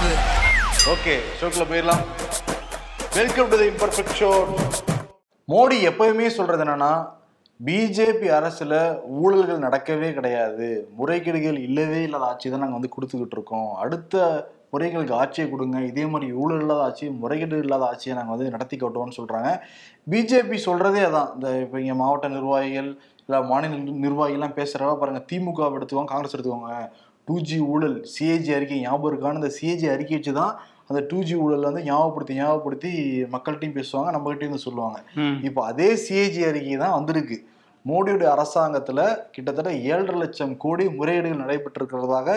மாறுது ஓகே ஷோக்கில் போயிடலாம். Welcome to the imperfect show Modi எப்பயுமே சொல்கிறது என்னென்னா பிஜேபி அரசில் ஊழல்கள் நடக்கவே கிடையாது. முறைகேடுகள் இல்லவே இல்லாத ஆட்சி தான் நாங்கள் வந்து கொடுத்துக்கிட்டு இருக்கோம். அடுத்த முறைகளுக்கு ஆட்சியை கொடுங்க. இதே மாதிரி ஊழல் இல்லாத ஆட்சி முறைகேடு இல்லாத ஆட்சியை நாங்கள் வந்து நடத்தி காட்டுவோம்னு சொல்கிறாங்க பிஜேபி சொல்கிறதே அதான். இந்த இப்போ இங்கே மாவட்ட நிர்வாகிகள் இல்லை மாநில நிர்வாகிகள்லாம் பேசுகிறவா பாருங்கள் திமுக எடுத்துக்கோங்க காங்கிரஸ் எடுத்துக்கோங்க. டூ ஜி ஊழல் சிஏஜி அறிக்கை ஞாபகம் இருக்கான்னு அந்த சிஏஜி அறிக்கை வச்சு தான் அந்த டூ ஜி ஊழல் வந்து ஞாபகப்படுத்தி ஞாபகப்படுத்தி மக்கள்கிட்டையும் பேசுவாங்க நம்மகிட்டையும் சொல்லுவாங்க. இப்போ அதே சிஏஜி அறிக்கை தான் வந்திருக்கு. மோடியுடைய அரசாங்கத்துல கிட்டத்தட்ட ஏழரை லட்சம் கோடி முறையீடுகள் நடைபெற்றிருக்கிறதாக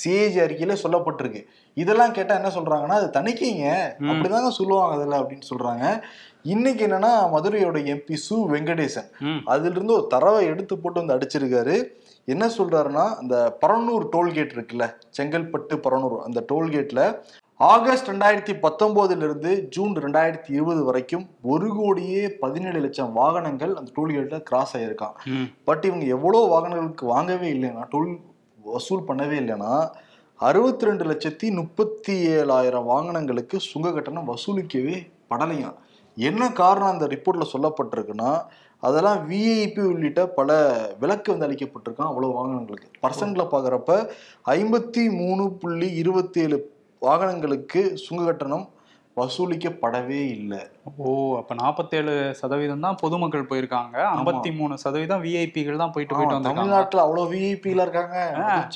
சிஏஜி அறிக்கையில சொல்லப்பட்டிருக்கு. இதெல்லாம் கேட்டா என்ன சொல்றாங்கன்னா அது தணிக்கைங்க. அப்படிதாங்க சொல்லுவாங்க அதுல அப்படின்னு சொல்றாங்க. இன்னைக்கு என்னன்னா மதுரையோட எம்பி சு வெங்கடேசன். அதுல இருந்து ஒரு தரவை எடுத்து போட்டு வந்து அடிச்சிருக்காரு. என்ன சொல்றாருன்னா இந்த பரனூர் டோல்கேட் இருக்குல்ல செங்கல்பட்டு பரனூர் அந்த டோல்கேட்ல ஆகஸ்ட் ரெண்டாயிரத்தி பத்தொன்பதுல இருந்து ஜூன் ரெண்டாயிரத்தி இருபது வரைக்கும் ஒரு கோடியே பதினேழு லட்சம் வாகனங்கள் அந்த டோல்கேட்ல கிராஸ் ஆயிருக்கான் ம். பட் இவங்க எவ்வளோ வாகனங்களுக்கு வாங்கவே இல்லைன்னா டோல் வசூல் பண்ணவே இல்லைன்னா அறுபத்தி ரெண்டு லட்சத்தி முப்பத்தி ஏழாயிரம் வாகனங்களுக்கு சுங்க கட்டணம் வசூலிக்கவே படலையாம் என்ன காரணம் அந்த ரிப்போர்ட்ல சொல்லப்பட்டிருக்குன்னா அதெல்லாம் விஐபி உள்ளிட்ட பல விலக்கு வந்து அளிக்கப்பட்டிருக்கான் அவ்வளோ வாகனங்களுக்கு. பர்சன்ட்ல பார்க்குறப்ப ஐம்பத்தி மூணு புள்ளி இருபத்தி ஏழு வாகனங்களுக்கு சுங்க கட்டணம் வசூலிக்கப்படவே இல்லை. ஓ அப்ப நாற்பத்தேழு சதவீதம் தான் பொதுமக்கள் போயிருக்காங்க. ஐம்பத்தி மூணு சதவீதம் விஐபிகள் தான் போயிட்டு போயிட்டு ஆமா, வந்திருக்காங்க. தமிழ்நாட்டுல அவ்வளவு விஐபில இருக்காங்க.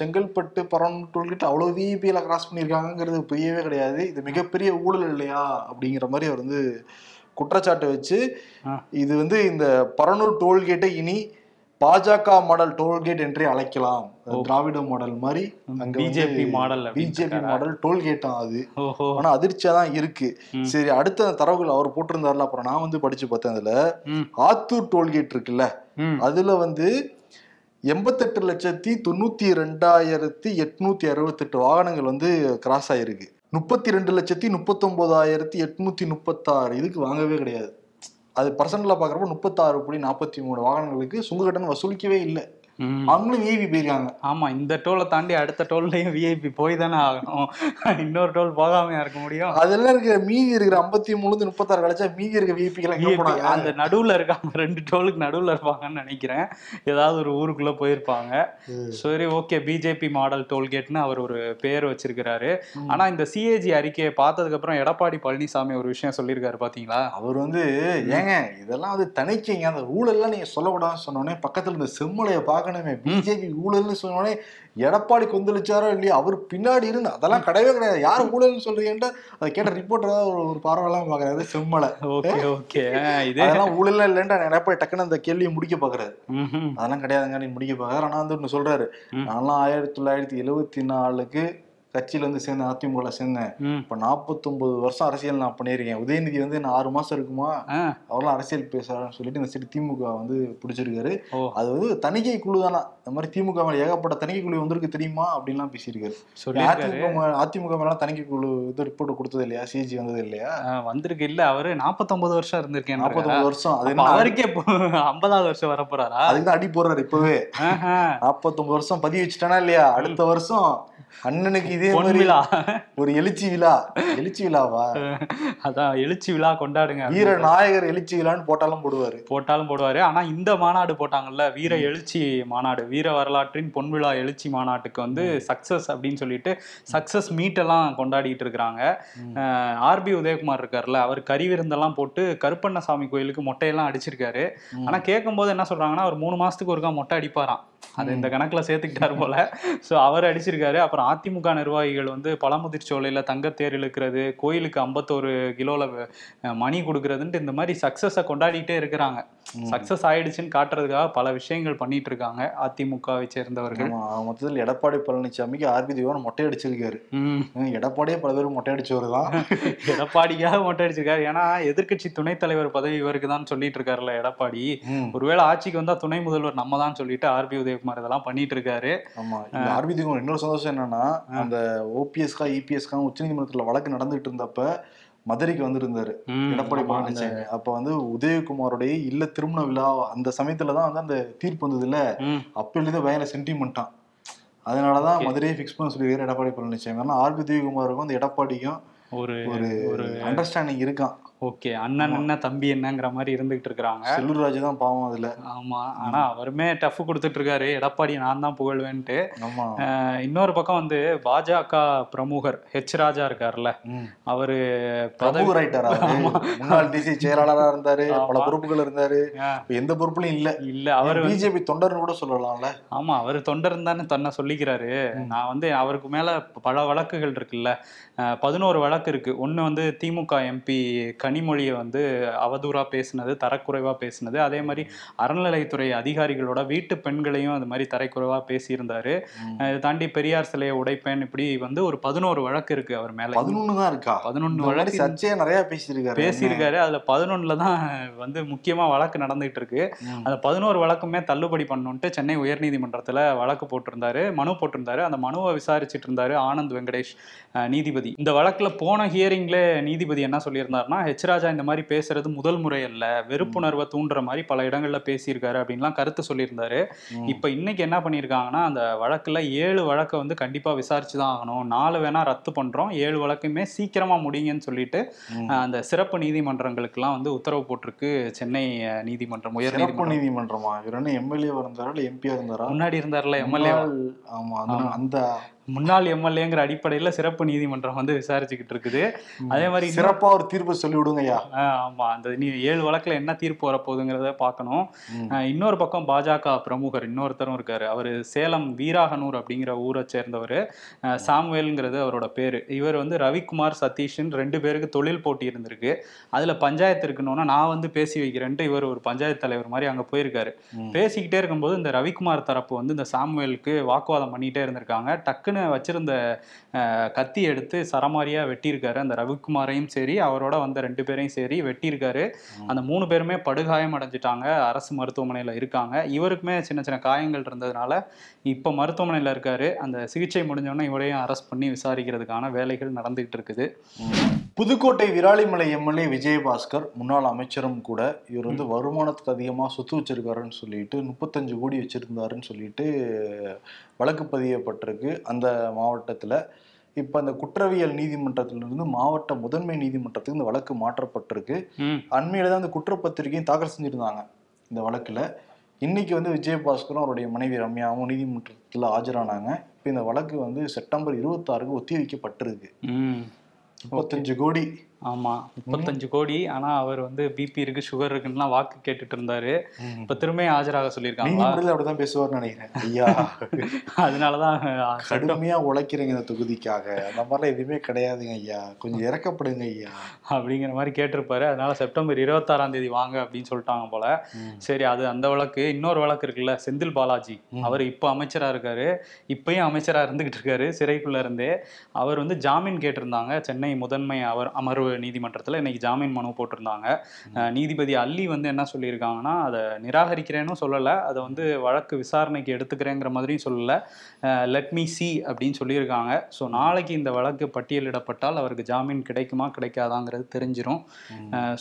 செங்கல்பட்டு பரன் டோல்கிட்ட அவ்வளவு விஐபில கிராஸ் பண்ணியிருக்காங்கிறது புரியவே கிடையாது. இது மிகப்பெரிய ஊழல் இல்லையா அப்படிங்கிற மாதிரி அவர் வந்து குற்றச்சாட்டு வச்சு. இது வந்து இந்த பரனூர் டோல்கேட்டை இனி பாஜக மாடல் டோல்கேட் என்றே அழைக்கலாம். திராவிட மாடல் மாதிரி அங்க BJP மாடல் பிஜேபி மாடல் டோல்கேட்டாம் அது. ஓஹோ. ஆனா அதிர்ச்சியா தான் இருக்கு. சரி அடுத்த தரவுகள் அவர் போட்டிருந்தாருல அப்புறம் நான் வந்து படிச்சு பார்த்தேன் அதுல. ஆத்தூர் டோல்கேட் இருக்குல்ல. அதுல வந்து எண்பத்தெட்டு லட்சத்தி தொண்ணூத்தி ரெண்டாயிரத்தி எட்நூத்தி அறுபத்தெட்டு வாகனங்கள் வந்து கிராஸ் ஆயிருக்கு. முப்பத்தி ரெண்டு லட்சத்தி முப்பத்தொம்போதாயிரத்தி எட்நூத்தி முப்பத்தாறு. இதுக்கு வாங்கவே கிடையாது. அது பர்சன்டில் பார்க்குறப்ப முப்பத்தாறு புள்ளி நாற்பத்தி மூணு வாகனங்களுக்கு சுங்க கட்டணம் வசூலிக்கவே இல்லை. அவங்களும் ஏவி போயிருக்காங்க. ஆமா இந்த டோலை தாண்டி அடுத்த டோல்லையும் விஐபி போய் தானே ஆகணும். இன்னொரு டோல் போகாமையா இருக்க முடியும்? அதெல்லாம் இருக்கிற மீதி இருக்கிற ஐம்பத்தி மூணு முப்பத்தாறு கழிச்சா மீதி இருக்க போனாங்க? அந்த நடுவுல இருக்காங்க ரெண்டு டோலுக்கு நடுவுல இருப்பாங்கன்னு நினைக்கிறேன். ஏதாவது ஒரு ஊருக்குள்ள போயிருப்பாங்க. சரி ஓகே பிஜேபி மாடல் டோல்கேட்னு அவர் ஒரு பேர் வச்சிருக்கிறாரு. ஆனா இந்த சிஏஜி அறிக்கையை பார்த்ததுக்கு அப்புறம் எடப்பாடி பழனிசாமி ஒரு விஷயம் சொல்லியிருக்காரு பாத்தீங்களா? அவர் வந்து ஏங்க இதெல்லாம் வந்து தணிக்கைங்க. அந்த ஊழல்லாம் நீங்க சொல்லக்கூடாதுன்னு சொன்னோடனே பக்கத்துல இந்த செம்மலையை பார்க்கணுமே. பிஜேபி ஊழல்னு சொன்னோடனே எடப்பாடி கொந்தளிச்சாரோ இல்லையா அவர் பின்னாடி இருந்து அதெல்லாம் கிடையவே கிடையாது. யார் ஊழல்னு சொல்றீங்கன்ட்டு அதை கேட்ட ரிப்போர்ட்டர் ஒரு ஒரு பார்வையெல்லாம் பாக்குறாரு செம்மலை. Okay okay. இதே அதெல்லாம் ஊழல் இல்லைன்ட்டு எடப்பாடி டக்குன்னு அந்த கேள்வியை முடிக்க பாக்குறாரு. அதெல்லாம் கிடையாதுங்க நீ முடிக்க பாக்குறாரு ஆனா வந்து ஒண்ணு சொல்றாரு. நான்லாம் ஆயிரத்தி தொள்ளாயிரத்தி எழுவத்தி நாலுக்கு கட்சியில வந்து சேர்ந்தேன் அதிமுகல சேர்ந்தேன். இப்ப நாற்பத்தொன்பது வருஷம் அரசியல் நான் பண்ணியிருக்கேன். உதயநிதி வந்து என்ன ஆறு மாசம் இருக்குமா? அவரெல்லாம் அரசியல் பேசுறாருன்னு சொல்லிட்டு இந்த சைடு திமுக வந்து பிடிச்சிருக்காரு. அது வந்து தணிக்கை குழு தானா? இந்த மாதிரி திமுக மேல ஏகப்பட்ட தணிக்கை குழு வந்திருக்கு தெரியுமா? அப்படின்லாம் பேசியிருக்காரு. அதிமுக அதிமுக மேல தணிக்கை குழு இது ரிப்போர்ட் கொடுத்தது இல்லையா? சிஜி வந்தது இல்லையா? வந்திருக்கு. இல்ல அவரு 49 வருஷம் இருந்திருக்கேன் நாற்பத்தொன்பது வருஷம். அது அவருக்கே 50வது வருஷம் வர போறாரா அதுக்கு தான் அடி போடுறாரு இப்பவே. நாற்பத்தொன்பது வருஷம் பதிவு வச்சுட்டானா இல்லையா? அடுத்த வருஷம் அண்ணனுக்கு இதே பொன் விழா. ஒரு எழுச்சி விழா. எழுச்சி விழாவா? அதான் எழுச்சி விழா கொண்டாடுங்க. வீர நாயகர் எழுச்சி விழான்னு போட்டாலும் போடுவாரு. போட்டாலும் போடுவாரு. ஆனா இந்த மாநாடு போட்டாங்கல்ல வீர எழுச்சி மாநாடு. வீர வரலாற்றின் பொன்விழா எழுச்சி மாநாட்டுக்கு வந்து சக்சஸ் அப்படின்னு சொல்லிட்டு சக்சஸ் மீட் எல்லாம் கொண்டாடிட்டு இருக்கிறாங்க. ஆர்பி உதயகுமார் இருக்கார்ல அவர் கறி விருந்தெல்லாம் போட்டு கருப்பண்ணசாமி கோயிலுக்கு மொட்டையெல்லாம் அடிச்சிருக்காரு. ஆனா கேட்கும்போது என்ன சொல்றாங்கன்னா அவர் மூணு மாசத்துக்கு ஒருக்கா மொட்டை அடிப்பாராம். அது இந்த கணக்குல சேர்த்துக்கிட்டாரு போல. சோ அவர் அடிச்சிருக்காரு. அப்புறம் அதிமுக நிர்வாகிகள் வந்து பழமுதிர் சோலையில தங்கத்தேர் இழுக்கிறது கோயிலுக்கு ஐம்பத்தோரு கிலோல அஹ், மணி கொடுக்கறதுன்ட்டு இந்த மாதிரி சக்சஸை கொண்டாடிட்டே இருக்கிறாங்க. சக்சஸ் ஆயிடுச்சுன்னு காட்டுறதுக்காக பல விஷயங்கள் பண்ணிட்டு இருக்காங்க அதிமுகவை சேர்ந்தவர்கள் மொத்தத்தில் எடப்பாடி பழனிசாமிக்கு ஆர்பி தேவன் மொட்டை அடிச்சிருக்காரு எடப்பாடியே பல பேர் மொட்டை அடிச்சவர் தான். எடப்பாடிக்காக மொட்டை அடிச்சிருக்காரு ஏன்னா எதிர்க்கட்சி துணைத் தலைவர் பதவி இவருக்கு தான் சொல்லிட்டு இருக்காருல்ல எடப்பாடி ஒருவேளை ஆட்சிக்கு வந்தா துணை முதல்வர் நம்ம தான் சொல்லிட்டு ஆர்பி உதயகுமார் இதெல்லாம் பண்ணிட்டு இருக்காரு ஆமா இந்த ஆர்பி தேவன் இன்னொரு சந்தோஷம் என்னன்னா அந்த ஓபிஎஸ்கா இபிஎஸ்கா உச்சநீதிமன்றத்துல வழக்கு நடந்துட்டு இருந்தப்ப மதுரைக்கு வந்திருந்தாரு. எடப்பாடி பழனிசாமி. அப்ப வந்து உதயகுமாரோடைய இல்ல திருமண விழா அந்த சமயத்துல தான் வந்து அந்த தீர்ப்பு வந்தது இல்ல அப்ப இருந்து பயங்கர சென்டிமெண்ட்டான் அதனாலதான் மதுரையை ஃபிக்ஸ் பண்ண சொல்லியிருக்காரு எடப்பாடி பழனிசாமி. ஏன்னா ஆர்பி உதயகுமாருக்கும் அந்த எடப்பாடிக்கும் ஒரு ஒரு அண்டர்ஸ்டாண்டிங் இருக்கான் ஓகே அண்ணன் என்ன தம்பி என்னங்கிற மாதிரி இருந்துகிட்டு இருக்கிறாங்க. செல்லூர் ராஜு தான் பாவம் அதுல. ஆமா ஆனா அவருமே டஃப் கொடுத்துட்டு இருக்காரு. எடப்பாடி நான் தான் புகழ்வேன்ட்டு. இன்னொரு பக்கம் வந்து பாஜக பிரமுகர் ஹெச் ராஜா இருக்காருல்ல. அவரு பிரபு ரைட்டர் முன்னாள் டிசி செயலாளரா இருந்தாரு. பல. பொறுப்புகள் இருந்தாரு. எந்த பொறுப்புலையும் இல்ல. இல்ல அவர் பிஜேபி தொண்டர்னு கூட சொல்லலாம்ல. ஆமா அவர் தொண்டர்னு தானே தன்னை சொல்லிக்கிறாரு. நான் வந்து அவருக்கு மேல பல வழக்குகள் இருக்குல்ல. பதினோரு வழக்கு இருக்கு. ஒண்ணு வந்து திமுக எம்பி கனிமொழியை வந்து அவதூறா பேசுனது தரக்குறைவா பேசுனது. அதே மாதிரி அறநிலைத்துறை அதிகாரிகளோட வீட்டு பெண்களையும் அது மாதிரி தரக்குறைவா பேசியிருந்தாரு. தாண்டி பெரியார் சிலையை உடைப்பேன் இப்படி வந்து ஒரு பதினோரு வழக்கு இருக்கு அவர் மேல. பதினொன்னு தான் இருக்கா? மாதிரி வழக்கு சர்ச்சையா நிறைய பேசியிருக்காரு. பேசியிருக்காரு. அதுல பதினொன்னுல தான் வந்து முக்கியமா வழக்கு நடந்துகிட்டு இருக்கு. அந்த பதினோரு வழக்குமே தள்ளுபடி பண்ணணுன்ட்டு சென்னை உயர்நீதிமன்றத்துல வழக்கு போட்டிருந்தாரு மனு போட்டிருந்தாரு. அந்த மனுவை விசாரிச்சிட்டு இருந்தாரு ஆனந்த் வெங்கடேஷ் நீதிபதி. இந்த வழக்குல போன ஹியரிங்ல நீதிபதி என்ன சொல்லியிருந்தாருன்னா ஹெச் ராஜா இந்த மாதிரி பேசுறது முதல் முறை அல்ல. வெறுப்புணர்வை தூண்டுற மாதிரி பல இடங்கள்ல பேசியிருக்காரு அப்படின்லாம் கருத்து சொல்லியிருந்தாரு. இப்ப இன்னைக்கு என்ன பண்ணியிருக்காங்கன்னா அந்த வழக்குல ஏழு வழக்கை வந்து கண்டிப்பா விசாரிச்சு தான் ஆகணும். நாலு வேணா ரத்து பண்றோம். ஏழு வழக்குமே சீக்கிரமா முடியுங்கன்னு சொல்லிட்டு அந்த சிறப்பு நீதிமன்றங்களுக்கெல்லாம் வந்து உத்தரவு போட்டிருக்கு சென்னை நீதிமன்றம் உயர் நீதிமன்றம். இவர் எம்எல்ஏ இருந்தாரா இல்ல எம்பியா இருந்தாரா? முன்னாடி இருந்தார்ல எம்எல்ஏ ஆமா. அந்த முன்னாள் எம்எல்ஏங்கிற அடிப்படையில சிறப்பு நீதிமன்றம் வந்து விசாரிச்சுக்கிட்டு இருக்குது. அதே மாதிரி இன்னும் சிறப்பா ஒரு தீர்ப்பு சொல்லி விடுங்க ஐயா ஆமா. அந்த நீ ஏழு வழக்குல என்ன தீர்ப்பு வரப்போகுதுங்கிறத பார்க்கணும். இன்னொரு பக்கம் பாஜக பிரமுகர் இன்னொருத்தரும் இருக்காரு. அவர் சேலம் வீராகனூர் அப்படிங்கிற ஊரை சேர்ந்தவர். சாம்வேல்ங்கிறது அவரோட பேரு. இவர் வந்து ரவிக்குமார் சதீஷ்னு ரெண்டு பேருக்கு தொழில் போட்டி இருந்திருக்கு. அதுல பஞ்சாயத்து இருக்கணும்னா நான் வந்து பேசி வைக்கிறேன்ட்டு இவர் ஒரு பஞ்சாயத்து தலைவர் மாதிரி அங்க போயிருக்காரு. பேசிக்கிட்டே இருக்கும்போது இந்த ரவிக்குமார் தரப்பு வந்து இந்த சாமுவேலுக்கு வாக்குவாதம் பண்ணிட்டே இருந்திருக்காங்க. டக்குன்னு வச்சிருந்த அஹ், கத்தி எடுத்து சரமாரியா வெட்டியிருக்காரு. அந்த ரவிக்குமாரையும் சரி அவரோட வந்த ரெண்டு பேரையும் சரி வெட்டியிருக்காரு. அந்த மூணு பேருமே படுகாயம் அடைஞ்சிட்டாங்க. அரசு மருத்துவமனையில இருக்காங்க. இவருக்குமே சின்ன சின்ன காயங்கள் இருந்ததுனால இப்ப மருத்துவமனையில இருக்காரு. அந்த சிகிச்சை முடிஞ்சோடனே இவரையும் அரெஸ்ட் பண்ணி விசாரிக்கிறதுக்கான வேலைகள் நடந்துகிட்டு இருக்குது. புதுக்கோட்டை விராலிமலை எம்எல்ஏ விஜயபாஸ்கர் முன்னாள் அமைச்சரும் கூட இவர் வந்து வருமானத்துக்கு அதிகமாக சொத்து வச்சிருக்காருன்னு சொல்லிட்டு முப்பத்தஞ்சு கோடி வச்சிருந்தாருன்னு சொல்லிட்டு வழக்கு பதியப்பட்டிருக்கு. அந்த மாவட்டத்தில் இப்போ அந்த குற்றவியல் நீதிமன்றத்திலிருந்து மாவட்ட முதன்மை நீதிமன்றத்துக்கு இந்த வழக்கு மாற்றப்பட்டிருக்கு. அண்மையில தான் அந்த குற்றப்பத்திரிகையும் தாக்கல் செஞ்சிருந்தாங்க இந்த வழக்குல. இன்னைக்கு வந்து விஜயபாஸ்கரும் அவருடைய மனைவி ரம்யாவும் நீதிமன்றத்தில் ஆஜரானாங்க. இப்போ இந்த வழக்கு வந்து செப்டம்பர் இருபத்தாறுக்கு ஒத்தி வைக்கப்பட்டிருக்கு ம் முப்பத்தஞ்சு கோடி ஆமா முப்பத்தஞ்சு கோடி. ஆனா அவர் வந்து பிபி இருக்கு சுகர் இருக்குன்னுலாம் வாக்கு கேட்டுட்டு இருந்தாரு இப்ப திரும்ப ஆஜராக சொல்லியிருக்காங்களா? நீதிமன்றத்தில் அப்படிதான் பேசுவார்னு நினைக்கிறேன். ஐயா. அதனாலதான் கடுமையா உழைக்கிறீங்க இந்த தொகுதிக்காக. அந்த மாதிரிலாம் எதுவுமே கிடையாதுங்க ஐயா. கொஞ்சம் இறக்கப்படுங்க ஐயா. அப்படிங்கிற மாதிரி கேட்டிருப்பாரு. அதனால செப்டம்பர் இருபத்தாறாம் தேதி வாங்க அப்படின்னு சொல்லிட்டாங்க போல. சரி அது அந்த வழக்கு. இன்னொரு வழக்கு இருக்குல்ல செந்தில் பாலாஜி. அவர் இப்போ அமைச்சரா இருக்காரு. இப்பயும் அமைச்சரா இருந்துகிட்டு இருக்காரு சிறைக்குள்ள இருந்தே. அவர் வந்து ஜாமீன் கேட்டிருந்தாங்க. சென்னை முதன்மை அவர் அமர்வு நீதிமன்றத்துல இன்னைக்கு ஜாமீன் மனு போட்டிருந்தாங்க. நீதிபதி அல்லி வந்து என்ன சொல்லியிருக்காங்கன்னா அதை நிராகரிக்கிறேன்னு சொல்லல. அதை வந்து வழக்கு விசாரணைக்கு எடுத்துக்கிறேங்கிற மாதிரியும் சொல்லல. லெட் மீ சி அப்படின்னு சொல்லியிருக்காங்க. ஸோ நாளைக்கு இந்த வழக்கு பட்டியலிடப்பட்டால் அவருக்கு ஜாமீன் கிடைக்குமா கிடைக்காதாங்கிறது தெரிஞ்சிரும்.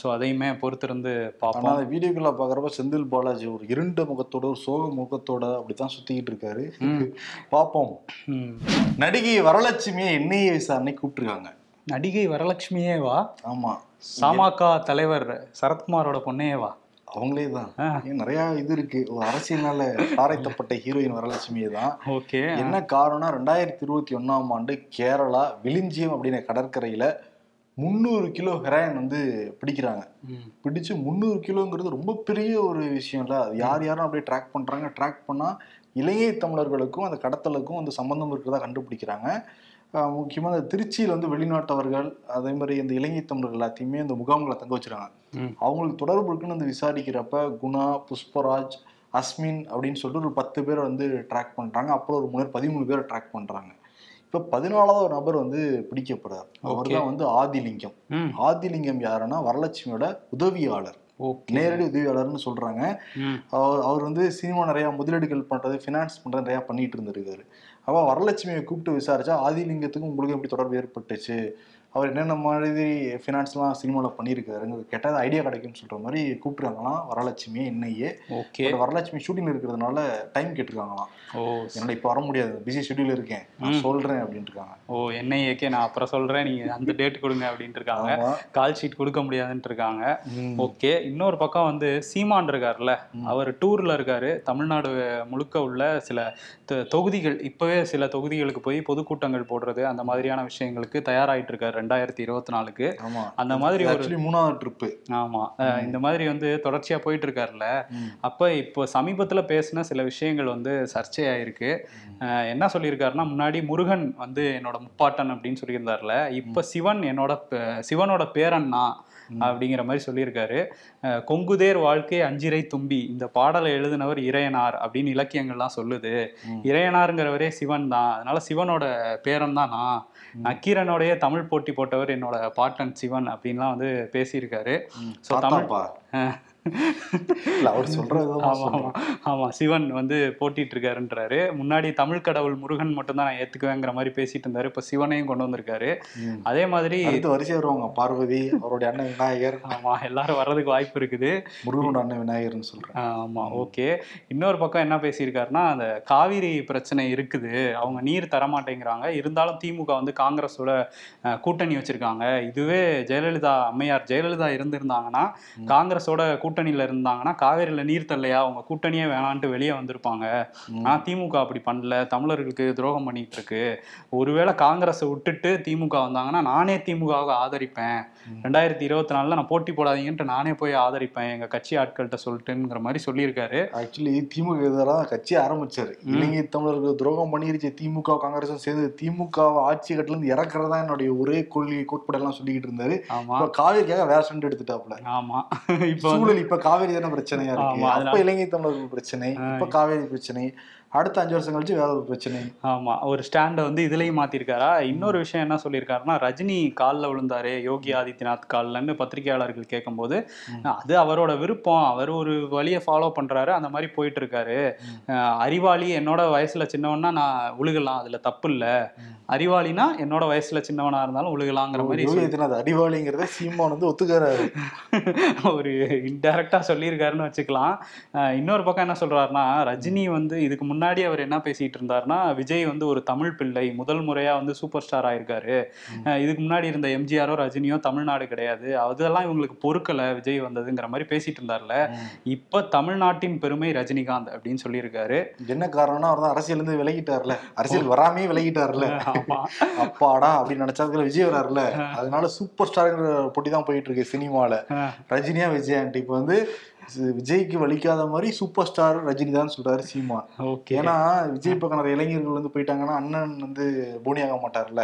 ஸோ அதையுமே பொறுத்திருந்து பார்ப்போம். அந்த வீடியோக்குள்ள பாக்குறப்ப செந்தில் பாலாஜி ஒரு இருண்ட முகத்தோட ஒரு சோக முகத்தோட அப்படித்தான் சுத்திக்கிட்டு இருக்காரு. பாப்போம் ம். நடிகை வரலட்சுமியை என்ஐஏ விசாரணை கூப்பிட்டுருக்காங்க. நடிகை வரலட்சுமியே வா. ஆமா. சாமாக்கா தலைவர் சரத்குமாரோட பொண்ணையே வா. அவங்களே தான். நிறைய இது இருக்கு. ஒரு அரசியல்னால தாரைத்தப்பட்ட ஹீரோயின் வரலட்சுமியே தான். ஓகே. என்ன காரணம்னா ரெண்டாயிரத்தி இருபத்தி ஒண்ணாம் ஆண்டு கேரளா விளிஞ்சியம் அப்படிங்கிற கடற்கரையில முந்நூறு கிலோ ஹெராயின் வந்து பிடிக்கிறாங்க. பிடிச்சு முந்நூறு கிலோங்கிறது ரொம்ப பெரிய ஒரு விஷயம் இல்ல அது யார் யாரும் அப்படியே ட்ராக் பண்றாங்க. ட்ராக் பண்ணா இலங்கை தமிழர்களுக்கும் அந்த கடத்தலுக்கும் அந்த சம்பந்தம் இருக்கிறதா கண்டுபிடிக்கிறாங்க. ஆஹ் முக்கியமா இந்த திருச்சியில் வந்து வெளிநாட்டவர்கள் அதே மாதிரி இந்த இலங்கை தமிழர்கள் எல்லாத்தையுமே இந்த முகாம்களை தங்க வச்சிருக்காங்க. அவங்களுக்கு தொடர்பு இருக்குன்னு வந்து விசாரிக்கிறப்ப குணா புஷ்பராஜ் அஸ்மின் அப்படின்னு சொல்லிட்டு ஒரு பத்து பேரை வந்து ட்ராக் பண்றாங்க. அப்புறம் ஒரு மூணு பதிமூணு பேரை ட்ராக் பண்றாங்க. இப்ப பதினாலாவது ஒரு நபர் வந்து பிடிக்கப்படுறார். அவர் தான் வந்து ஆதிலிங்கம். ஆதிலிங்கம் யாருன்னா வரலட்சுமியோட உதவியாளர். நேரடி உதவியாளர்னு சொல்றாங்க. அவர் வந்து சினிமா நிறைய முதலீடுகள் பண்றது ஃபினான்ஸ் பண்றது நிறைய பண்ணிட்டு இருந்திருக்காரு. அப்போ வரலட்சுமியை கூப்பிட்டு விசாரிச்சா ஆதிலிங்கத்துக்கும் உங்களுக்கும் எப்படி தொடர்பு ஏற்பட்டுச்சு? அவர் என்னென்ன மாதிரி ஃபினான்ஸ்லாம் சினிமாவில் பண்ணியிருக்காருங்க கேட்டால் ஐடியா கிடைக்கும்னு சொல்ற மாதிரி கூப்பிட்டுருக்காங்களாம் வரலட்சுமி என்னையே. ஓகே. வரலட்சுமி ஷூட்டிங் இருக்கிறதுனால டைம் கேட்டிருக்காங்களாம். ஓ என்னோட இப்போ வர முடியாது. பிஸி ஷெட்யூல் இருக்கேன். நான் சொல்றேன் அப்படின்ட்டு இருக்காங்க ஓ என்ஐஏக்கே நான் அப்புறம் சொல்றேன். நீங்க அந்த டேட் கொடுங்க அப்படின்ட்டு இருக்காங்க. கால் ஷீட் கொடுக்க முடியாதுன்ட்டு இருக்காங்க. ஓகே. இன்னொரு பக்கம் வந்து சீமான் இருக்காருல்ல. அவர் டூர்ல இருக்காரு. தமிழ்நாடு முழுக்க உள்ள சில தொகுதிகள் இப்பவே சில தொகுதிகளுக்கு போய் பொதுக்கூட்டங்கள் போடுறது அந்த மாதிரியான விஷயங்களுக்கு தயாராயிட்டு இருக்காரு ரெண்டாயிரத்தி இருபத்தி நாலுக்கு. அந்த மாதிரி ஒரு மூணாவது ட்ரிப்பு ஆமா. இந்த மாதிரி வந்து தொடர்ச்சியா போயிட்டு இருக்காருல்ல. அப்ப இப்போ சமீபத்துல பேசின சில விஷயங்கள் வந்து சர்ச்சையாயிருக்கு. என்ன சொல்லியிருக்காருன்னா முன்னாடி முருகன் வந்து என்னோட முப்பாட்டன் அப்படின்னு சொல்லியிருந்தாருல இப்ப சிவன் என்னோட சிவனோட பேரன்னா அப்படிங்கிற மாதிரி சொல்லியிருக்காரு. கொங்குதேர் வாழ்க்கை அஞ்சிரை தும்பி இந்த பாடலை எழுதினவர் இறையனார் அப்படின்னு இலக்கியங்கள்லாம் சொல்லுது. இறையனாருங்கிறவரே சிவன் தான். அதனால சிவனோட பேரன் தான்? நான் நக்கீரனோடைய தமிழ் போட்டி போட்டவர் என்னோட பாட்டன் சிவன் அப்படின்லாம் வந்து பேசியிருக்காரு. ஸோ தமிழ் அவர் சொல்றதுதான் ஆமா ஆமா. ஆமா சிவன் வந்து போட்டிட்டு இருக்காருன்றாரு முன்னாடி தமிழ் கடவுள் முருகன் மட்டும் தான் நான் ஏத்துக்குவேங்கிற மாதிரி பேசிட்டு இருந்தாரு இப்ப சிவனையும் கொண்டு வந்திருக்காரு. அதே மாதிரி அடுத்து வருவாங்க பார்வதி அவருடைய அண்ணன் விநாயகர். ஆமா எல்லாரும் வர்றதுக்கு வாய்ப்பு இருக்குது. முருகனோட அண்ணன் விநாயகர்னு சொல்றேன். ஆமா ஓகே. இன்னொரு பக்கம் என்ன பேசியிருக்காருன்னா அந்த காவிரி பிரச்சனை இருக்குது. அவங்க நீர் தரமாட்டேங்கிறாங்க. இருந்தாலும் திமுக வந்து காங்கிரஸோட கூட்டணி வச்சிருக்காங்க. இதுவே ஜெயலலிதா அம்மையார் ஜெயலலிதா இருந்திருந்தாங்கன்னா காங்கிரஸோட கூட்டணியில இருந்தாங்கன்னா காவிரியில நீர் தரலையா அவங்க கூட்டணியே வேணான்ட்டு வெளியே வந்திருப்பாங்க. ஆனா திமுக அப்படி பண்ணல. தமிழர்களுக்கு துரோகம் பண்ணிட்டு இருக்கு. ஒருவேளை காங்கிரஸை விட்டுட்டு திமுக வந்தாங்கன்னா நானே திமுகவை ஆதரிப்பேன். ரெண்டாயிரத்தி இருபத்தி நாலுல நான் போட்டி போடாதீங்கன்ட்டு நானே போய் ஆதரிப்பேன். எங்க கட்சி ஆட்கள்கிட்ட சொல்லிட்டுங்கிற மாதிரி சொல்லியிருக்காரு. ஆக்சுவலி திமுக எதிராக கட்சி ஆரம்பிச்சாரு. இலங்கை தமிழர்கள் துரோகம் பண்ணிருச்சு. திமுக காங்கிரஸும் சேர்ந்து திமுக ஆட்சி கட்டுல இருந்து இறக்குறதா என்னுடைய ஒரே கொள்கை கோட்பாடு எல்லாம் சொல்லிக்கிட்டு இருந்தாரு. ஆமா. காவேரிக்காக வேற ஸ்டண்ட் எடுத்துட்டாப்ல ஆமா. இப்போ சூழல் இப்ப காவேரி தானே பிரச்சனையா இருக்கு? அப்ப இலங்கை தமிழர்கள் பிரச்சனை இப்ப காவேரி பிரச்சனை. அடுத்த அஞ்சு வருஷம் கழிச்சு வேற ஒரு பிரச்சனை. ஆமா ஒரு ஸ்டாண்டை வந்து இதுலயும் மாத்திருக்காரா? இன்னொரு விஷயம் என்ன சொல்லியிருக்காருன்னா ரஜினி காலில் விழுந்தாரு யோகி ஆதித்யநாத் கால்லன்னு பத்திரிகையாளர்கள் கேட்கும்போது அது அவரோட விருப்பம். அவர் ஒரு வழியை ஃபாலோ பண்றாரு அந்த மாதிரி போயிட்டு இருக்காரு அறிவாளி என்னோட வயசுல சின்னவன்னா நான் உழுகலாம் அதுல தப்பு இல்ல. அறிவாளினா என்னோட வயசுல சின்னவனா இருந்தாலும் உழுகலாங்கிற மாதிரி அடிவாளிங்கிறத சீமான் வந்து ஒத்துக்கிறாரு. ஒரு இன்டைரக்டா சொல்லியிருக்காருன்னு வச்சுக்கலாம். இன்னொரு பக்கம் என்ன சொல்றாருன்னா ரஜினி வந்து இதுக்கு முன்னாடி அவர் என்ன பேசிட்டு இருந்தாருன்னா விஜய் வந்து ஒரு தமிழ் பிள்ளை முதல் முறையா வந்து சூப்பர் ஸ்டார் ஆயிருக்காரு. இதுக்கு முன்னாடி இருந்த எம்ஜிஆரோ ரஜினியோ தமிழ்நாடு கிடையாது. அதெல்லாம் இவங்களுக்கு பொறுக்கல விஜய் வந்ததுங்கிற மாதிரி பேசிட்டு இருந்தார்ல. இப்ப தமிழ்நாட்டின் பெருமை ரஜினிகாந்த் அப்படின்னு சொல்லியிருக்காரு. என்ன காரணம்னா அவர் தான் அரசியல் இருந்து விலகிட்டார்ல. அரசியல் வராமே விலகிட்டார்ல. அப்பாடா அப்படின்னு நினைச்சாதுல விஜய் வராருல. அதனால சூப்பர் ஸ்டார்ங்கிற போட்டி தான் போயிட்டு இருக்கு சினிமால. ரஜினியா விஜயான்ட்டு இப்போ வந்து விஜய்க்கு வலிக்காத மாதிரி சூப்பர் ஸ்டார் ரஜினி தான் சொல்றாரு சீமான் ஓகே. ஏன்னா விஜய் பக்கம் நிறைய இளைஞர்கள் வந்து போயிட்டாங்கன்னா அண்ணன் வந்து போனி ஆக மாட்டார்ல.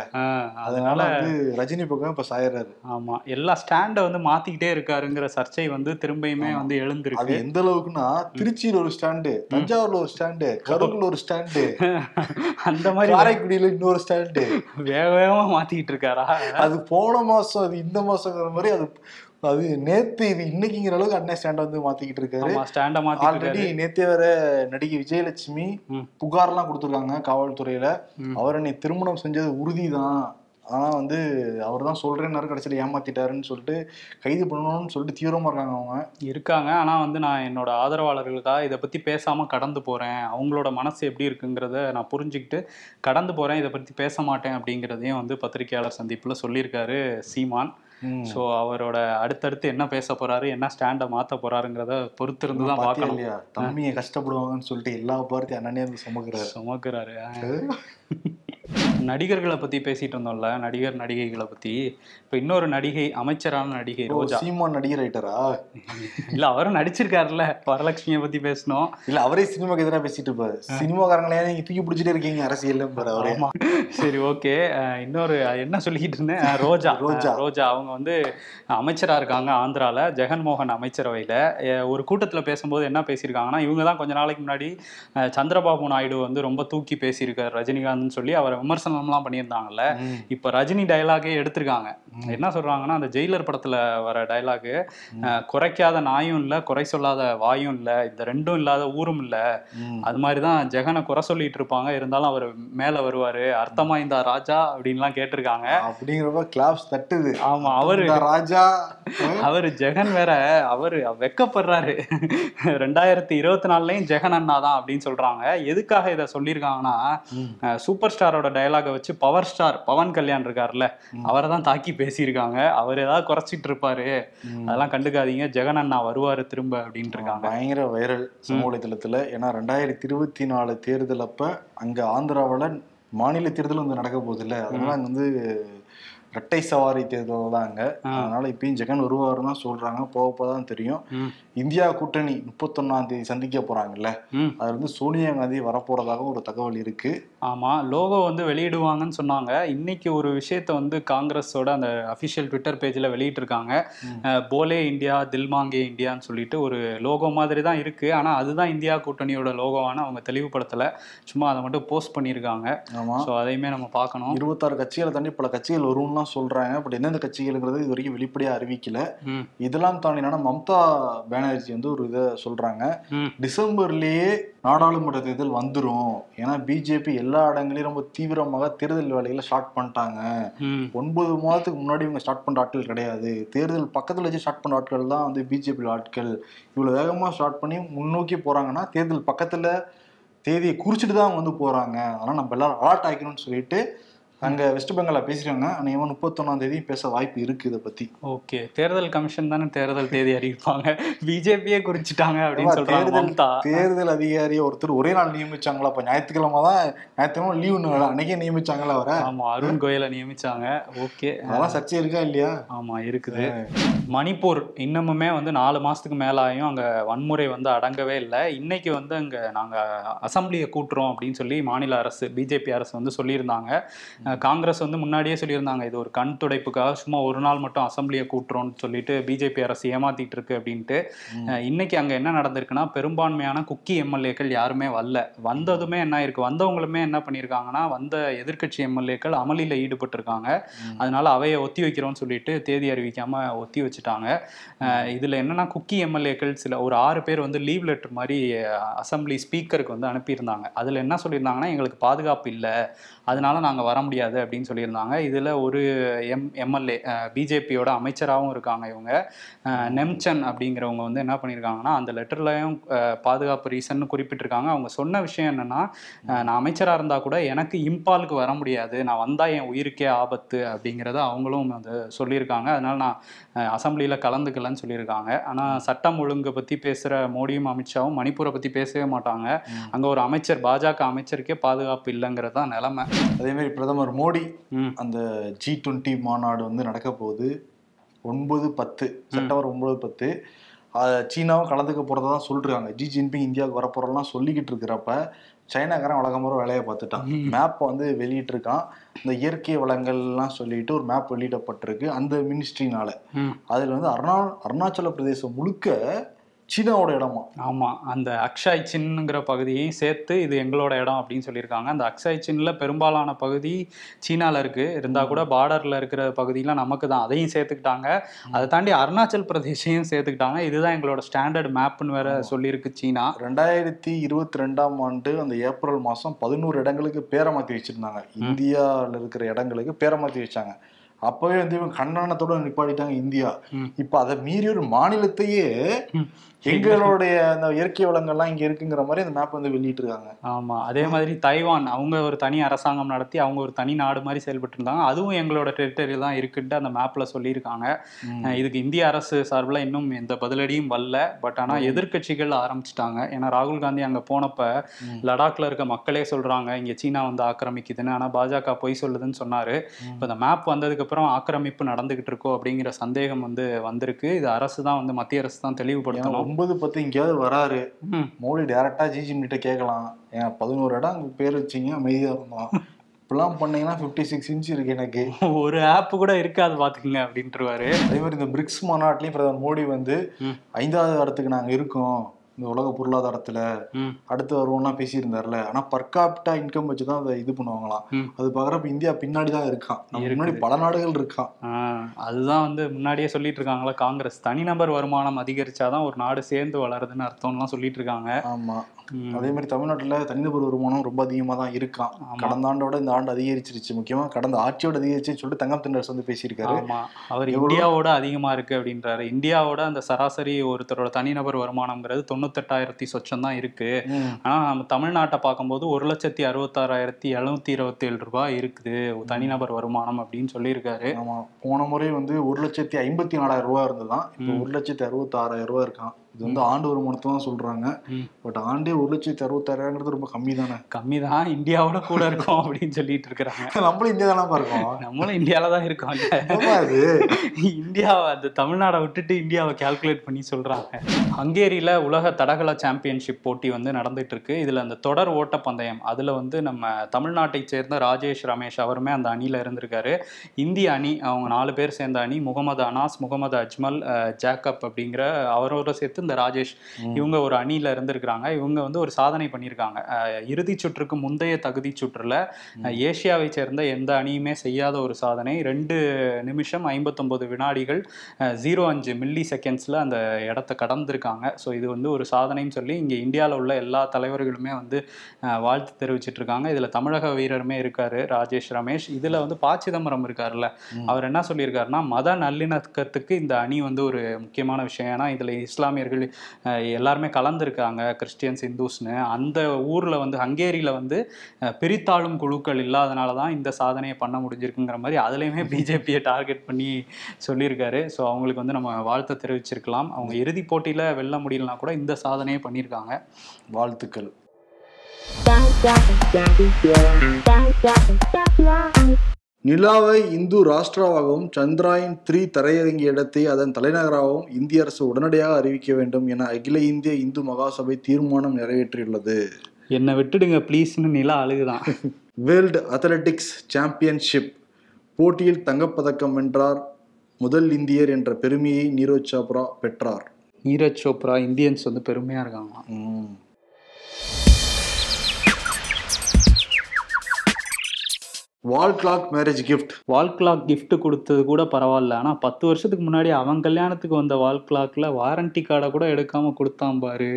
அதனால வந்து ரஜினி பக்கம் இப்ப சாயறாரு. ஆமா எல்லா ஸ்டாண்டை வந்து மாத்திக்கிட்டே இருக்காருங்கிற சர்ச்சை வந்து திரும்பியுமே வந்து அது எழுந்திருக்கு எந்த அளவுக்குன்னா திருச்சியில ஒரு ஸ்டாண்டு தஞ்சாவூர்ல ஒரு ஸ்டாண்டு கரூர்ல ஒரு ஸ்டாண்டு அந்த மாதிரி காரைக்குடியில இன்னொரு ஸ்டாண்டு. வேக வேகமா மாத்திக்கிட்டு இருக்காரா? அது போன மாசம் அது இந்த மாசங்கிற மாதிரி அது அது நேத்து இது இன்னைக்குங்கிற அளவுக்கு அண்ணன் ஸ்டாண்ட வந்து மாத்திக்கிட்டு இருக்காரு. ஸ்டாண்ட மாத்திட்டு ஆல்ரெடி நேத்தே வர நடிகை விஜயலட்சுமி. புகார்லாம் கொடுத்துருக்காங்க காவல்துறையில. அவர் என்னை திருமணம் செஞ்சது உறுதிதான். ஆனா வந்து அவர் தான் சொல்றேன்னாரு கடைசியில ஏமாத்திட்டாருன்னு சொல்லிட்டு கைது பண்ணணும்னு சொல்லிட்டு தீவிரமா இருக்காங்க அவங்க. இருக்காங்க. ஆனா வந்து நான் என்னோட ஆதரவாளர்களுக்காக இதை பத்தி பேசாம கடந்து போறேன். அவங்களோட மனசு எப்படி இருக்குங்கிறத நான் புரிஞ்சுக்கிட்டு கடந்து போறேன். இதை பத்தி பேச மாட்டேன் அப்படிங்கிறதையும் வந்து பத்திரிகையாளர் சந்திப்புல சொல்லியிருக்காரு சீமான். ஸோ அவரோட அடுத்தடுத்து என்ன பேச போறாரு என்ன ஸ்டாண்டை மாத்த போறாருங்கிறத பொறுத்திருந்து தான் பார்க்கணும். இல்லையா? தம்பியை கஷ்டப்படுவாங்கன்னு சொல்லிட்டு எல்லா பார்த்தையும் அண்ணனே வந்து சுமக்குறாரு. சுமக்குறாரு. நடிகர்களை பத்தி பேசிட்டு இருந்தோம்ல நடிகர் நடிகைகளை பத்தி. இப்ப இன்னொரு நடிகை அமைச்சரான நடிகை ரோஜா. சீமான் நடிகர் ஆயிட்டாரா இல்ல அவரும் நடிச்சிருக்காருல்ல வரலட்சுமியை பத்தி பேசணும் இல்ல அவரே சினிமாக்கு எதிராக பேசிட்டு இருப்பாரு. சினிமாக்காரங்களே நீங்க தூக்கி பிடிச்சிட்டே இருக்கீங்க அரசியல் அவரே. சரி ஓகே. இன்னொரு என்ன சொல்லிக்கிட்டு இருந்தேன்? ரோஜா. ரோஜா. ரோஜா அவங்க வந்து அமைச்சரா இருக்காங்க ஆந்திரால ஜெகன்மோகன் அமைச்சரவையில. ஒரு கூட்டத்துல பேசும்போது என்ன பேசியிருக்காங்கன்னா இவங்க தான் கொஞ்ச நாளைக்கு முன்னாடி சந்திரபாபு நாயுடு வந்து ரொம்ப தூக்கி பேசியிருக்காரு ரஜினிகாந்த்னு சொல்லி அவரை விமர்சனம் விமர்சனம்லாம் பண்ணியிருந்தாங்கல்ல. இப்ப ரஜினி டயலாகே எடுத்திருக்காங்க. என்ன சொல்றாங்கன்னா அந்த ஜெயிலர் படத்துல வர டயலாகு குறைக்காத நாயும் இல்ல குறை சொல்லாத வாயும் இல்ல இந்த ரெண்டும் இல்லாத ஊரும் இல்ல. அது மாதிரிதான் ஜெகனை குறை சொல்லிட்டு இருப்பாங்க. இருந்தாலும் அவர் மேல வருவாரு. அர்த்தமா இந்த ராஜா அப்படின்லாம் கேட்டிருக்காங்க. அப்படிங்கிறப்ப கிளாப்ஸ் தட்டுது. ஆமா அவரு ராஜா அவரு ஜெகன் வேற அவரு வெக்கப்படுறாரு. ரெண்டாயிரத்தி இருபத்தி நாலுலயும் ஜெகன் அண்ணா தான் அப்படின்னு சொல்றாங்க. எதுக்காக இதை சொல்லியிருக்காங்கன்னா சூப்பர் ஸ்டாரோட டயலாக வச்சு பவர் ஸ்டார் பவன் கல்யாண் இருக்காருல்ல அவரை தான் தாக்கி பேசியிருக்காங்க. அவர் ஏதாவது குறைச்சிட்டு இருப்பாரு. அதெல்லாம் கண்டுக்காதீங்க. ஜெகன் அண்ணா வருவாரு திரும்ப அப்படின்ட்டு இருக்காங்க. பயங்கர வைரல் சமூக ஏன்னா ரெண்டாயிரத்தி இருபத்தி நாலு தேர்தல் அப்ப அங்க ஆந்திராவுல மாநில தேர்தல் வந்து நடக்க போகுது இல்ல அதனால அங்க வந்து இரட்டை சவாரி தேர்தல் தான் அங்க. அதனால இப்பயும் ஜெகன் வருவாருன்னு தான் சொல்றாங்க. போக போதான் தெரியும். இந்தியா கூட்டணி முப்பத்தொன்னாம் தேதி சந்திக்க போறாங்கல்ல. அது வந்து சோனியா காந்தி வரப்போறதாக ஒரு தகவல் இருக்கு. ஆமா லோகோ வந்து வெளியிடுவாங்கன்னு சொன்னாங்க. இன்னைக்கு ஒரு விஷயத்த வந்து காங்கிரஸோட அந்த அபிஷியல் ட்விட்டர் பேஜ்ல வெளியிட்டிருக்காங்க. போலே இந்தியா தில்மாங்கே இந்தியான்னு சொல்லிட்டு ஒரு லோகோ மாதிரி தான் இருக்கு. ஆனா அதுதான் இந்தியா கூட்டணியோட லோகோவான அவங்க தெளிவுபடுத்தல. சும்மா அதை மட்டும் போஸ்ட் பண்ணியிருக்காங்க. ஆமா. ஸோ அதையுமே நம்ம பார்க்கணும். இருபத்தாறு கட்சிகளை தாண்டி பல கட்சிகள் வரும்லாம் சொல்றாங்க. பட் எந்தெந்த கட்சிகள்ங்கிறது இது வரைக்கும் வெளிப்படையா அறிவிக்கல. இதெல்லாம் தாண்டி என்னன்னா மம்தா பானர்ஜி வந்து ஒரு இதை சொல்றாங்க. ம். டிசம்பர்லயே நாடாளுமன்ற தேர்தல் வந்துரும். ஏன்னா பிஜேபி எல்லா இடங்களையும் ரொம்ப தீவிரமாக தேர்தல் வேலைகளை ஸ்டார்ட் பண்ணிட்டாங்க. ஒன்பது மாதத்துக்கு முன்னாடி இவங்க ஸ்டார்ட் பண்ற ஆட்கள் கிடையாது. தேர்தல் பக்கத்துல வச்சு ஸ்டார்ட் பண்ற ஆட்கள் தான் வந்து பிஜேபி ஆட்கள். இவ்வளவு வேகமா ஸ்டார்ட் பண்ணி முன்னோக்கி போறாங்கன்னா தேர்தல் பக்கத்துல தேதியை குறிச்சிட்டு தான் வந்து போறாங்க. அதனால நம்ம எல்லாரும் அலர்ட் ஆகிக்கணும்னு சொல்லிட்டு அங்க வெஸ்ட் பெங்கால்ல பேசுறாங்க அநேகமா முப்பத்தொன்னாம் தேதி பேச வாய்ப்பு இருக்கு இதை பத்தி. ஓகே. தேர்தல் கமிஷன் தானே தேர்தல் தேதி அறிவிப்பாங்க. பிஜேபியே குறிச்சிட்டாங்க அப்படின்னு சொல்றாங்க தேர்தல் அதிகாரியை ஒருத்தர் ஒரே நாள் நியமிச்சாங்களா? அப்ப ஞாயிற்றுக்கிழமை தான் ஞாயிற்றுக்கிழமை லீவு அன்னைக்கே நியமிச்சாங்களா அவரை? ஆமா அருண் கோயலை நியமிச்சாங்க. ஓகே. அதெல்லாம் சர்ச்சை இருக்கா இல்லையா? ஆமா இருக்குது. மணிப்பூர் இன்னமுமே வந்து நாலு மாசத்துக்கு மேலாயும் அங்க வன்முறை வந்து அடங்கவே இல்லை. இன்னைக்கு வந்து அங்க நாங்க அசம்பிளியை கூட்டுறோம் அப்படின்னு சொல்லி மாநில அரசு பிஜேபி அரசு வந்து சொல்லியிருந்தாங்க. காங்கிரஸ் வந்து முன்னாடியே சொல்லியிருந்தாங்க இது ஒரு கண் துடைப்புக்காக சும்மா ஒரு நாள் மட்டும் அசம்பிளியை கூட்டுறோம்னு சொல்லிட்டு பிஜேபி அரசு ஏமாத்திட்டு இருக்கு அப்படின்ட்டு. இன்னைக்கு அங்க என்ன நடந்திருக்குன்னா பெரும்பான்மையான குக்கி எம்எல்ஏக்கள் யாருமே வரல. வந்ததுமே என்ன ஆயிருக்கு வந்தவங்களுமே என்ன பண்ணியிருக்காங்கன்னா வந்த எதிர்க்கட்சி எம்எல்ஏக்கள் அமளியில ஈடுபட்டிருக்காங்க. அதனால அவையை ஒத்தி வைக்கிறோம்னு சொல்லிட்டு தேதி அறிவிக்காம ஒத்தி வச்சுட்டாங்க. இதுல என்னன்னா குக்கி எம்எல்ஏக்கள் சில ஒரு ஆறு பேர் வந்து லீவ் லெட்டர் மாதிரி அசம்பிளி ஸ்பீக்கருக்கு வந்து அனுப்பியிருந்தாங்க. அதுல என்ன சொல்லியிருந்தாங்கன்னா எங்களுக்கு பாதுகாப்பு இல்லை. அதனால நாங்க வர முடியாது அப்படின்னு சொல்லியிருந்தாங்க. இதுல ஒரு எம் எம்எல்ஏ பிஜேபியோட அமைச்சராகவும் இருக்காங்க இவங்க. நெம்சன் அப்படிங்கிறவங்க வந்து என்ன பண்ணியிருக்காங்கன்னா அந்த லெட்டர்லையும் பாதுகாப்பு ரீசன் குறிப்பிட்டிருக்காங்க. அவங்க சொன்ன விஷயம் என்னன்னா நான் அமைச்சராக இருந்தால் கூட எனக்கு இம்பாலுக்கு வர முடியாது. நான் வந்தால் என் உயிருக்கே ஆபத்து அப்படிங்கிறத அவங்களும் அது சொல்லியிருக்காங்க. அதனால நான் அசம்பிளியில் கலந்துக்கலன்னு சொல்லியிருக்காங்க. ஆனால் சட்டம் ஒழுங்கை பற்றி பேசுகிற மோடியும் அமித்ஷாவும் மணிப்பூரை பற்றி பேசவே மாட்டாங்க. அங்கே ஒரு அமைச்சர் பாஜக அமைச்சருக்கே பாதுகாப்பு இல்லைங்கிறது தான் நிலைமை. அதே மாதிரி பிரதமர் மோடி அந்த ஜி டுவெண்ட்டி மாநாடு வந்து நடக்க போகுது. ஒன்பது பத்து செப்டம்பர் ஒன்பது பத்து. சீனாவும் கலந்துக்க போறதா தான் சொல்றாங்க. ஜி ஜின்பிங் இந்தியாவுக்கு வரப்போறலாம் சொல்லிக்கிட்டு இருக்கிறப்ப சைனாக்காரன் வழக்கமாக வேலையை பார்த்துட்டான். மேப்பை வந்து வெளியிட்டிருக்கான். இந்த இயற்கை வளங்கள்லாம் சொல்லிட்டு ஒரு மேப் வெளியிடப்பட்டிருக்கு. அந்த மினிஸ்ட்ரினால அதுல வந்து அருணா அருணாச்சல பிரதேசம் முழுக்க சீனாவோட இடமா? ஆமா அந்த அக்ஷய் சின்னுங்கிற பகுதியையும் சேர்த்து இது எங்களோட இடம் அப்படின்னு சொல்லியிருக்காங்க. அந்த அக்ஷய் சின்ல பெரும்பாலான பகுதி சீனால இருக்கு. இருந்தா கூட பார்டர்ல இருக்கிற பகுதியெல்லாம் நமக்கு தான். அதையும் சேர்த்துக்கிட்டாங்க. அதை தாண்டி அருணாச்சல் பிரதேசையும் சேர்த்துக்கிட்டாங்க. இதுதான் எங்களோட ஸ்டாண்டர்ட் மேப்னு வேற சொல்லியிருக்கு சீனா. ரெண்டாயிரத்தி இருபத்தி ரெண்டாம் ஆண்டு அந்த ஏப்ரல் மாசம் பதினோரு இடங்களுக்கு பேரை மாத்தி வச்சிருந்தாங்க. இந்தியாவில் இருக்கிற இடங்களுக்கு பேரை மாத்தி வச்சாங்க. அப்பவே வந்து இவங்க கண்டனத்தோட நிப்பாட்டிட்டாங்க இந்தியா. இப்ப அதை மீறி ஒரு மாநிலத்தையே. எங்களுடைய அந்த இயற்கை வளங்கள்லாம் இங்க இருக்குங்கிற மாதிரி அந்த மேப் வந்து வெளியிட்டு இருக்காங்க ஆமா அதே மாதிரி தைவான் அவங்க ஒரு தனி அரசாங்கம் நடத்தி அவங்க ஒரு தனி நாடு மாதிரி செயல்பட்டு இருந்தாங்க அதுவும் எங்களோட டெரிட்டரி தான் இருக்குன்ட்டு அந்த மேப்ல சொல்லியிருக்காங்க. இதுக்கு இந்திய அரசு சார்பில் இன்னும் எந்த பதிலடியும் வரல. பட் ஆனா எதிர்க்கட்சிகள் ஆரம்பிச்சிட்டாங்க. ஏன்னா ராகுல் காந்தி அங்க போனப்ப லடாக்ல இருக்க மக்களே சொல்றாங்க இங்க சீனா வந்து ஆக்கிரமிக்குதுன்னு. ஆனா பாஜக பொய் சொல்லுதுன்னு சொன்னாரு. இப்போ இந்த மேப் வந்ததுக்கு அப்புறம் ஆக்கிரமிப்பு நடந்துகிட்டு இருக்கோ அப்படிங்கிற சந்தேகம் வந்து வந்திருக்கு. இது அரசு தான் வந்து மத்திய அரசு தான் தெளிவுபடுத்தணும். ஒன்பது பத்து எங்கேயாவது வராரு. மோடி டைரக்டா ஜிஜிம் கிட்ட கேட்கலாம். ஏன் பதினோரு இடம் அங்க பேர் வச்சீங்க அமைதியா இருந்தோம் இப்பெல்லாம் பண்ணீங்கன்னா ஃபிஃப்டி சிக்ஸ் இன்ச் இருக்கு எனக்கு. ஒரு ஆப் கூட இருக்காது பாத்துக்குங்க அப்படின்ட்டுருவாரு. அதே மாதிரி இந்த பிரிக்ஸ் மாநாட்டிலையும் பிரதமர் மோடி வந்து. ஐந்தாவது இடத்துக்கு நாங்க இருக்கோம். இந்த உலக பொருளாதாரத்துல. அடுத்து வருவோம்லாம் பேசியிருந்தாருல ஆனா பர்காப்டா இன்கம் வச்சு தான் அதை இது பண்ணுவாங்களாம். அது பாக்குறப்ப இந்தியா பின்னாடி தான் இருக்கான். முன்னாடி பல நாடுகள் இருக்கான் அதுதான் வந்து முன்னாடியே சொல்லிட்டு இருக்காங்களா காங்கிரஸ் தனிநபர் வருமானம் அதிகரிச்சாதான் ஒரு நாடு சேர்ந்து வளருதுன்னு அர்த்தம்லாம் சொல்லிட்டு இருக்காங்க ஆமா. அதே மாதிரி தமிழ்நாட்டுல தனிநபர் வருமானம் ரொம்ப அதிகமா தான் இருக்கான். கடந்த ஆண்டோட இந்த ஆண்டு அதிகரிச்சிருச்சு முக்கியமா கடந்த ஆட்சியோட அதிகரிச்சுன்னு சொல்லிட்டு தங்கம் தென்னரசு வந்து பேசியிருக்காரு ஆமா அவர்? இந்தியாவோட அதிகமா இருக்கு அப்படின்றாரு இந்தியாவோட அந்த சராசரி ஒருத்தரோட தனிநபர் வருமானம்ங்கிறது தொண்ணூத்தெட்டாயிரத்தி சொச்சம் தான் இருக்கு. ம். ஆனா நம்ம தமிழ்நாட்டை பார்க்கும்போது ஒரு லட்சத்தி அறுபத்தாறாயிரத்தி எழுநூத்தி இருபத்தி ஏழு ரூபாய் இருக்குது. தனிநபர் வருமானம் அப்படின்னு சொல்லியிருக்காரு. ஆமா. போன முறை வந்து ஒரு லட்சத்தி ஐம்பத்தி நாலாயிரம் ரூபாய் இருந்ததுதான். இப்போ ஒரு லட்சத்தி அறுபத்தி ஆறாயிரம் ரூபாய் இருக்கான் இது வந்து ஆண்டு வருமானத்தை தான் சொல்றாங்க. பட் ஆண்டே ஒரு லட்சத்தி அறுபத்தாயிரங்கிறது ரொம்ப கம்மி தானே கம்மி தான் இந்தியாவோட கூட இருக்கும் அப்படின்னு சொல்லிட்டு இருக்கிறாங்க. நம்மளும் இந்தியா தானே இருக்கோம். நம்மளும் இந்தியால தான் இருக்கோம் இந்தியாவை அந்த தமிழ்நாடை விட்டுட்டு இந்தியாவை கால்குலேட் பண்ணி சொல்றாங்க. ஹங்கேரியில உலக தடகள சாம்பியன்ஷிப் போட்டி வந்து நடந்துட்டு இருக்கு இதுல அந்த தொடர் ஓட்ட பந்தயம் அதுல வந்து நம்ம தமிழ்நாட்டை சேர்ந்த ராஜேஷ் ரமேஷ் அவருமே அந்த அணியில இருந்திருக்காரு. இந்திய அணி அவங்க நாலு பேர் சேர்ந்த அணி முகமது அனாஸ் முகமது அஜ்மல் ஜாக்கப் அப்படிங்கிற அவரோட சேர்த்து இந்த ராஜேஷ் இவங்க ஒரு அணியில இருந்திருக்கிறாங்க. இவங்க வந்து ஒரு சாதனை பண்ணியிருக்காங்க. அஹ், இறுதிச் சுற்றுக்கு முந்தைய தகுதி சுற்றுல அஹ், ஏசியாவை சேர்ந்த எந்த அணியுமே செய்யாத ஒரு சாதனை. ரெண்டு நிமிஷம் ஐம்பத்தொன்பது வினாடிகள் ஜீரோ அஞ்சு மில்லி செகண்ட்ஸில் அந்த இடத்த கடந்திருக்காங்க. ஸோ இது வந்து ஒரு சாதனைன்னு சொல்லி இங்கே இந்தியாவில் உள்ள எல்லா தலைவர்களுமே வந்து வாழ்த்து தெரிவிச்சிட்டு இருக்காங்க இதில் தமிழக வீரருமே இருக்காரு ராஜேஷ் ரமேஷ். இதில் வந்து ப சிதம்பரம் இருக்காருல்ல. அவர் என்ன சொல்லியிருக்காருன்னா மத நல்லிணக்கத்துக்கு இந்த அணி வந்து ஒரு முக்கியமான விஷயம். ஏன்னா இதில் இஸ்லாமியர்கள் அஹ், எல்லாருமே கலந்துருக்காங்க கிறிஸ்டியன்ஸ் இந்துஸ்னு அந்த ஊரில் வந்து ஹங்கேரியில் வந்து பிரித்தாளும் குழுக்கள் இல்லாதனால தான் இந்த சாதனையை பண்ண முடிஞ்சிருக்குங்கிற மாதிரி அதுலேயுமே பிஜேபியை டார்கெட் பண்ணி சொல்லியிருக்காரு ஸோ அவங்களுக்கு வந்து நம்ம வாழ்த்தை தெரிவிச்சிருக்கலாம் அவங்க இறுதிப் போட்டியில் வெல்ல முடியலனா கூட இந்த சாதனையை பண்ணியிருக்காங்க வாழ்த்துக்கள் நிலாவை இந்து ராஷ்டிராவாகவும் சந்திராயன் த்ரீ தரையிறங்கிய இடத்தை அதன் தலைநகராகவும் இந்திய அரசு உடனடியாக அறிவிக்க வேண்டும் என அகில இந்திய இந்து மகாசபை தீர்மானம் நிறைவேற்றியுள்ளது. என்னை விட்டுடுங்க ப்ளீஸ்னு நிலா அழுகுதான். வேர்ல்டு அத்லெட்டிக்ஸ் சாம்பியன்ஷிப் போட்டியில் தங்கப்பதக்கம் வென்றார் முதல் இந்தியர் என்ற பெருமையை நீரஜ் சோப்ரா பெற்றார். நீரஜ் சோப்ரா இந்தியன்ஸ் வந்து பெருமையாக இருக்காங்களாம். Wall clock marriage gift wall clock gift கொடுத்தது கூட பரவாயில்ல. ஆனால் பத்து வருஷத்துக்கு முன்னாடி அவன் கல்யாணத்துக்கு வந்த வால் கிளாக்ல வாரண்டி கார்டை கூட எடுக்காம கொடுத்தான் பாரு.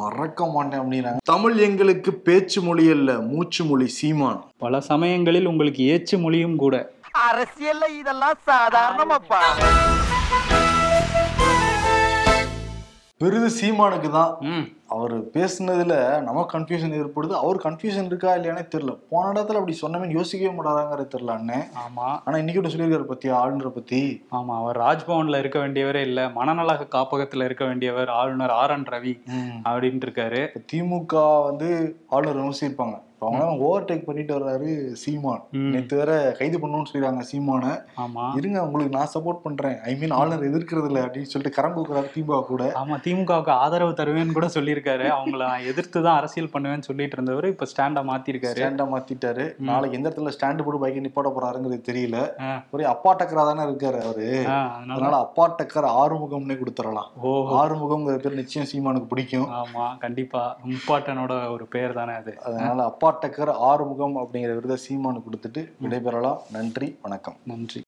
மறக்க மாட்டேன் அப்படின்னாங்க. தமிழ் எங்களுக்கு பேச்சு மொழி அல்ல மூச்சு மொழி சீமான். பல சமயங்களில் உங்களுக்கு ஏச்சு மொழியும் கூட. அரசியல்ல இதெல்லாம் சாதாரணமாப்பா. பெரிது சீமானுக்கு தான் அவர் பேசுனதுல நமக்கு கன்ஃபியூஷன் ஏற்படுது. அவர் கன்ஃபியூஷன் இருக்கா இல்லையானே தெரியல. போன இடத்துல அப்படி சொன்னவன் யோசிக்கவே மாட்டாராங்கிறது தெரியல அண்ணே. ஆமா. ஆனா இன்னைக்கு சொல்லியிருக்காரு பத்தி ஆளுநரை பத்தி? ஆமா அவர் ராஜ்பவன்ல இருக்க வேண்டியவரே இல்ல மனநல காப்பகத்துல இருக்க வேண்டியவர் ஆளுநர் ஆர் என் ரவி அப்படின்ட்டு இருக்காரு. திமுக வந்து ஆளுநர் விமர்சிப்பாங்க. இப்ப அவங்க ஓவர் டேக் பண்ணிட்டு வர்றாரு சீமான். நேத்து வேற கைது பண்ணணும்னு சொல்லிடுறாங்க சீமானை. ஆமா. இருங்க உங்களுக்கு நான் சப்போர்ட் பண்றேன். ஐ மீன் ஆளுநர் எதிர்க்கிறது இல்ல அப்படின்னு சொல்லிட்டு கரம் கொடுக்குறாரு திமுக கூட. ஆமா திமுகவுக்கு ஆதரவு தருவேன்னு கூட சொல்லியிருக்காரு. அவங்கள எதிர்த்து தான் அரசியல் பண்ணுவேன்னு சொல்லிட்டு இருந்தவர் இப்ப ஸ்டாண்டா மாத்திருக்காரு. ஸ்டாண்டா மாத்திட்டாரு. நாளைக்கு எந்த இடத்துல ஸ்டாண்டு போட்டு பைக்கை நிப்பாட்ட போறாருங்கிறது தெரியல. ஒரே அப்பா டக்கரா தானே இருக்காரு அவரு. அதனால. அப்பா டக்கர் ஆறுமுகம்னே கொடுத்துடலாம். ஓ. ஆறுமுகம்ங்கிற பேர் நிச்சயம் சீமானுக்கு பிடிக்கும். ஆமா கண்டிப்பா. முப்பாட்டனோட ஒரு பேர் தானே அது. அதனால அப்பா அப்பாட்டக்கர் ஆறுமுகம் அப்படிங்கிற விருதை சீமானு கொடுத்துட்டு விடைபெறலாம். நன்றி வணக்கம். நன்றி.